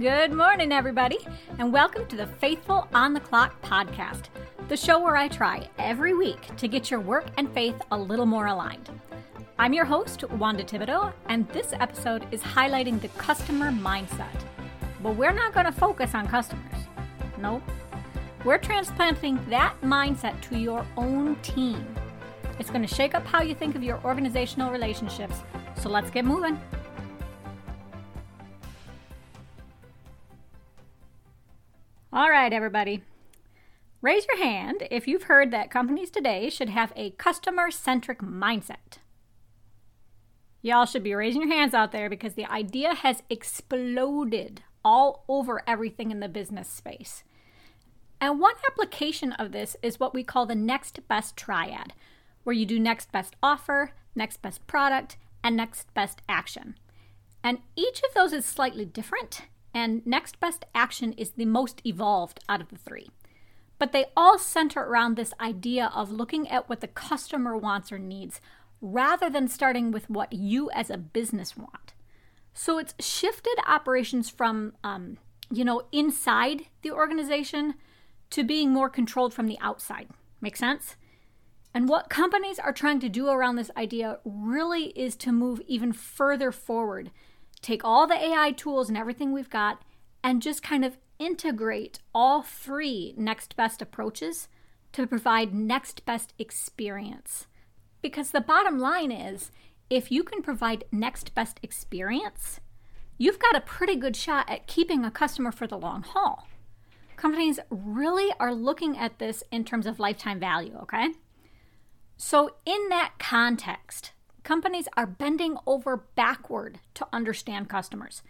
Good morning, everybody, and welcome to the Faithful on the Clock podcast, the show where I try every week to get your work and faith a little more aligned. I'm your host, Wanda Thibodeaux, and this episode is highlighting the customer mindset. But we're not going to focus on customers. Nope. We're transplanting that mindset to your own team. It's going to shake up how you think of your organizational relationships. So let's get moving. All right, everybody. Raise your hand if you've heard that companies today should have a customer centric mindset. Y'all should be raising your hands out there because the idea has exploded all over everything in the business space. And one application of this is what we call the next best triad, where you do next best offer, next best product, and next best action. And each of those is slightly different and next best action is the most evolved out of the three. But they all center around this idea of looking at what the customer wants or needs rather than starting with what you as a business want. So it's shifted operations from, um, you know, inside the organization to being more controlled from the outside. Make sense? And what companies are trying to do around this idea really is to move even further forward take all the AI tools and everything we've got and just kind of integrate all three next best approaches to provide next best experience. Because the bottom line is if you can provide next best experience, you've got a pretty good shot at keeping a customer for the long haul. Companies really are looking at this in terms of lifetime value, okay? So, in that context, companies are bending over backward to understand customers.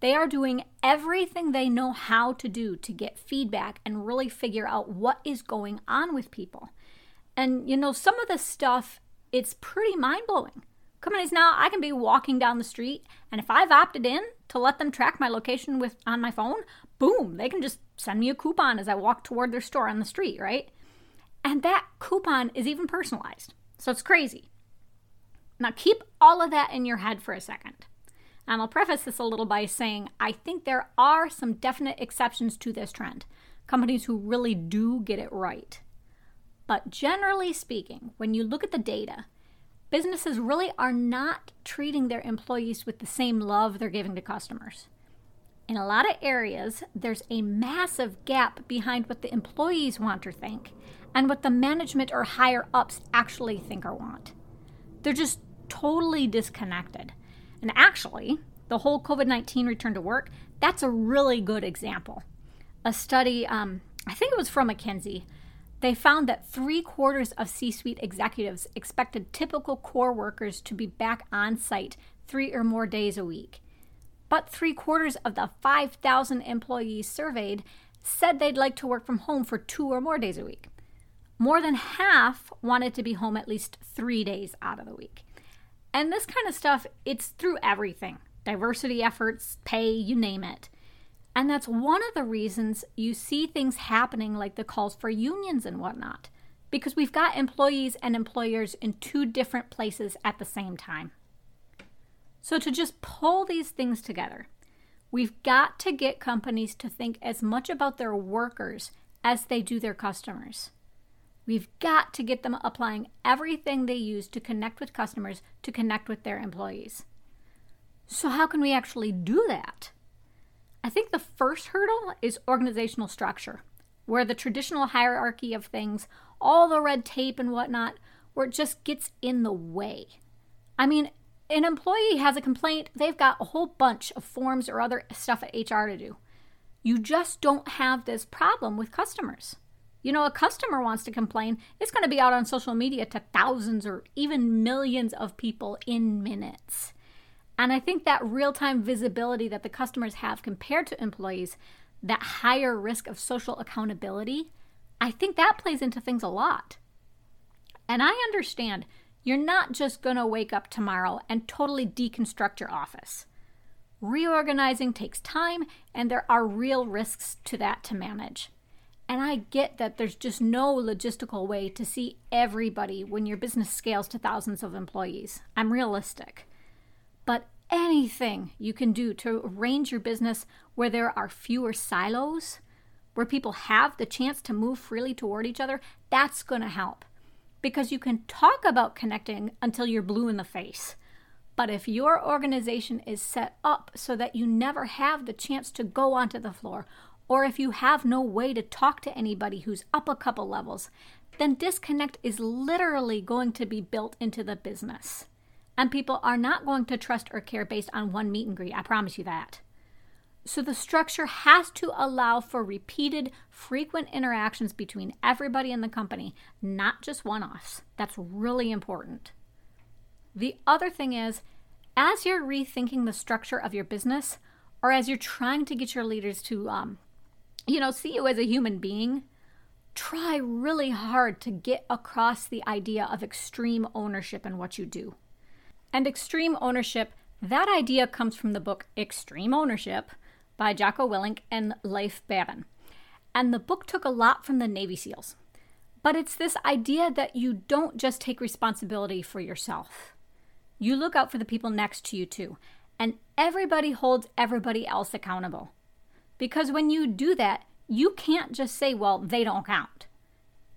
They are doing everything they know how to do to get feedback and really figure out what is going on with people. And you know, some of the stuff, it's pretty mind blowing. Companies now, I can be walking down the street, and if I've opted in to let them track my location with on my phone, boom, they can just send me a coupon as I walk toward their store on the street, right? And that coupon is even personalized. So it's crazy. Now, keep all of that in your head for a second. And I'll preface this a little by saying I think there are some definite exceptions to this trend, companies who really do get it right. But generally speaking, when you look at the data, businesses really are not treating their employees with the same love they're giving to customers. In a lot of areas, there's a massive gap behind what the employees want or think and what the management or higher ups actually think or want. They're just totally disconnected. And actually, the whole COVID 19 return to work, that's a really good example. A study, um, I think it was from McKinsey, they found that three quarters of C suite executives expected typical core workers to be back on site three or more days a week. But three quarters of the 5,000 employees surveyed said they'd like to work from home for two or more days a week. More than half wanted to be home at least three days out of the week. And this kind of stuff, it's through everything diversity efforts, pay, you name it. And that's one of the reasons you see things happening like the calls for unions and whatnot, because we've got employees and employers in two different places at the same time. So, to just pull these things together, we've got to get companies to think as much about their workers as they do their customers. We've got to get them applying everything they use to connect with customers to connect with their employees. So, how can we actually do that? I think the first hurdle is organizational structure, where the traditional hierarchy of things, all the red tape and whatnot, where it just gets in the way. I mean, an employee has a complaint, they've got a whole bunch of forms or other stuff at HR to do. You just don't have this problem with customers. You know, a customer wants to complain, it's going to be out on social media to thousands or even millions of people in minutes. And I think that real time visibility that the customers have compared to employees, that higher risk of social accountability, I think that plays into things a lot. And I understand you're not just going to wake up tomorrow and totally deconstruct your office. Reorganizing takes time, and there are real risks to that to manage. And I get that there's just no logistical way to see everybody when your business scales to thousands of employees. I'm realistic. But anything you can do to arrange your business where there are fewer silos, where people have the chance to move freely toward each other, that's going to help. Because you can talk about connecting until you're blue in the face. But if your organization is set up so that you never have the chance to go onto the floor, or if you have no way to talk to anybody who's up a couple levels, then disconnect is literally going to be built into the business. And people are not going to trust or care based on one meet and greet. I promise you that. So the structure has to allow for repeated, frequent interactions between everybody in the company, not just one offs. That's really important. The other thing is, as you're rethinking the structure of your business, or as you're trying to get your leaders to, um, you know, see you as a human being, try really hard to get across the idea of extreme ownership in what you do. And extreme ownership, that idea comes from the book Extreme Ownership by Jocko Willink and Leif Babin. And the book took a lot from the Navy SEALs. But it's this idea that you don't just take responsibility for yourself. You look out for the people next to you too. And everybody holds everybody else accountable. Because when you do that, you can't just say, well, they don't count.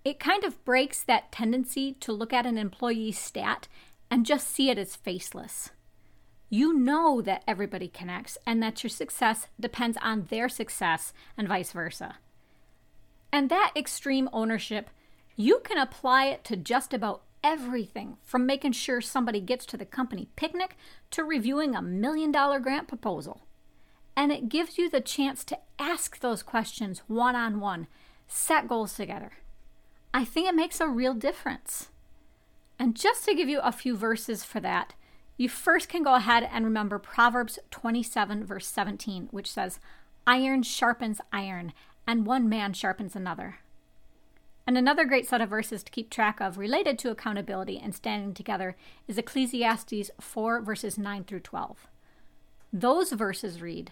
It kind of breaks that tendency to look at an employee's stat and just see it as faceless. You know that everybody connects and that your success depends on their success and vice versa. And that extreme ownership, you can apply it to just about everything from making sure somebody gets to the company picnic to reviewing a million dollar grant proposal. And it gives you the chance to ask those questions one on one, set goals together. I think it makes a real difference. And just to give you a few verses for that, you first can go ahead and remember Proverbs 27, verse 17, which says, Iron sharpens iron, and one man sharpens another. And another great set of verses to keep track of related to accountability and standing together is Ecclesiastes 4, verses 9 through 12. Those verses read,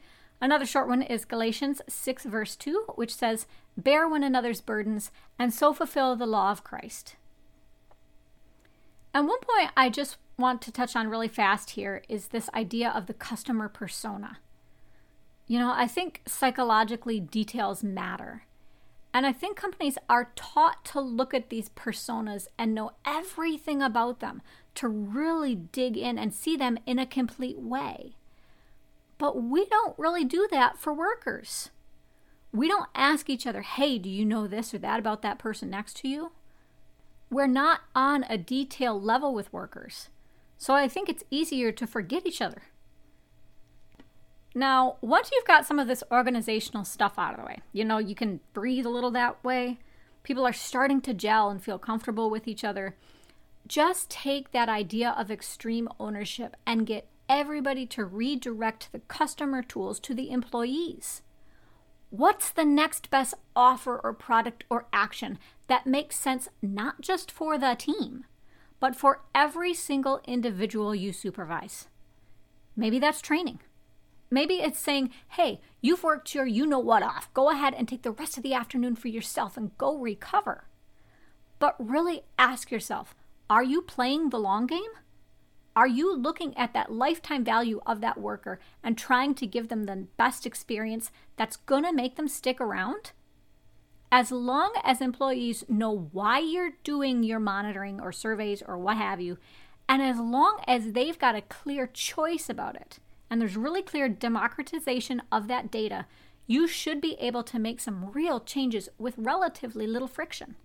Another short one is Galatians 6, verse 2, which says, Bear one another's burdens and so fulfill the law of Christ. And one point I just want to touch on really fast here is this idea of the customer persona. You know, I think psychologically details matter. And I think companies are taught to look at these personas and know everything about them, to really dig in and see them in a complete way. But we don't really do that for workers. We don't ask each other, hey, do you know this or that about that person next to you? We're not on a detailed level with workers. So I think it's easier to forget each other. Now, once you've got some of this organizational stuff out of the way, you know, you can breathe a little that way, people are starting to gel and feel comfortable with each other. Just take that idea of extreme ownership and get everybody to redirect the customer tools to the employees. What's the next best offer or product or action that makes sense not just for the team, but for every single individual you supervise? Maybe that's training. Maybe it's saying, hey, you've worked your you know what off. Go ahead and take the rest of the afternoon for yourself and go recover. But really ask yourself are you playing the long game? Are you looking at that lifetime value of that worker and trying to give them the best experience that's going to make them stick around? As long as employees know why you're doing your monitoring or surveys or what have you, and as long as they've got a clear choice about it, and there's really clear democratization of that data, you should be able to make some real changes with relatively little friction.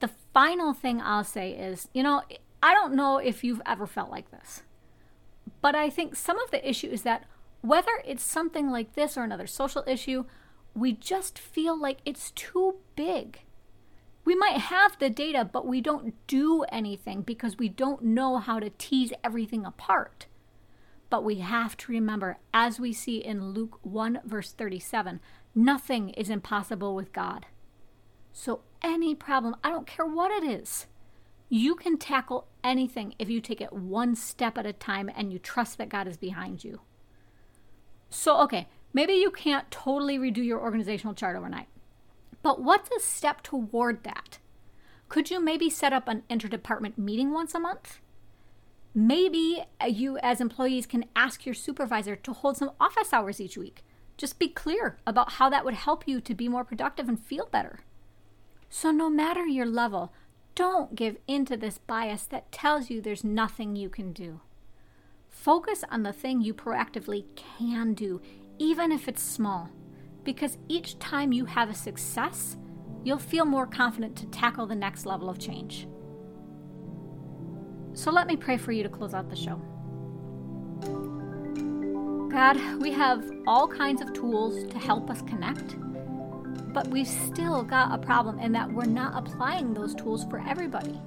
The final thing I'll say is you know, I don't know if you've ever felt like this, but I think some of the issue is that whether it's something like this or another social issue, we just feel like it's too big. We might have the data, but we don't do anything because we don't know how to tease everything apart. But we have to remember, as we see in Luke 1, verse 37, nothing is impossible with God. So, any problem, I don't care what it is, you can tackle anything if you take it one step at a time and you trust that God is behind you. So, okay, maybe you can't totally redo your organizational chart overnight, but what's a step toward that? Could you maybe set up an interdepartment meeting once a month? Maybe uh, you, as employees, can ask your supervisor to hold some office hours each week. Just be clear about how that would help you to be more productive and feel better. So, no matter your level, don't give in to this bias that tells you there's nothing you can do. Focus on the thing you proactively can do, even if it's small, because each time you have a success, you'll feel more confident to tackle the next level of change. So let me pray for you to close out the show. God, we have all kinds of tools to help us connect, but we've still got a problem in that we're not applying those tools for everybody.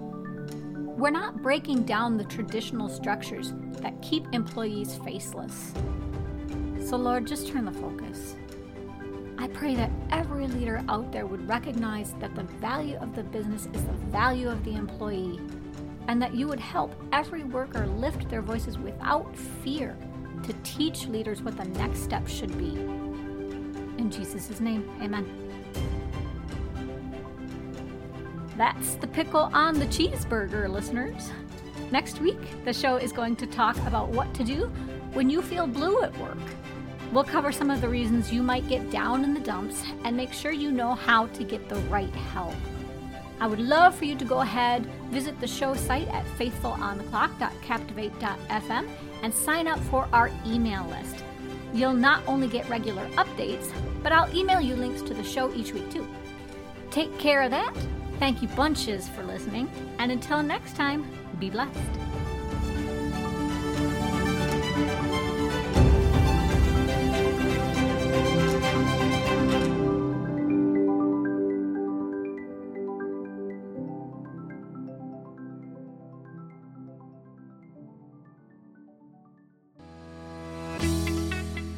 We're not breaking down the traditional structures that keep employees faceless. So, Lord, just turn the focus. I pray that every leader out there would recognize that the value of the business is the value of the employee, and that you would help every worker lift their voices without fear to teach leaders what the next step should be. In Jesus' name, amen. That's the pickle on the cheeseburger, listeners. Next week, the show is going to talk about what to do when you feel blue at work. We'll cover some of the reasons you might get down in the dumps and make sure you know how to get the right help. I would love for you to go ahead, visit the show site at faithfulontheclock.captivate.fm and sign up for our email list. You'll not only get regular updates, but I'll email you links to the show each week too. Take care of that. Thank you bunches for listening, and until next time, be blessed.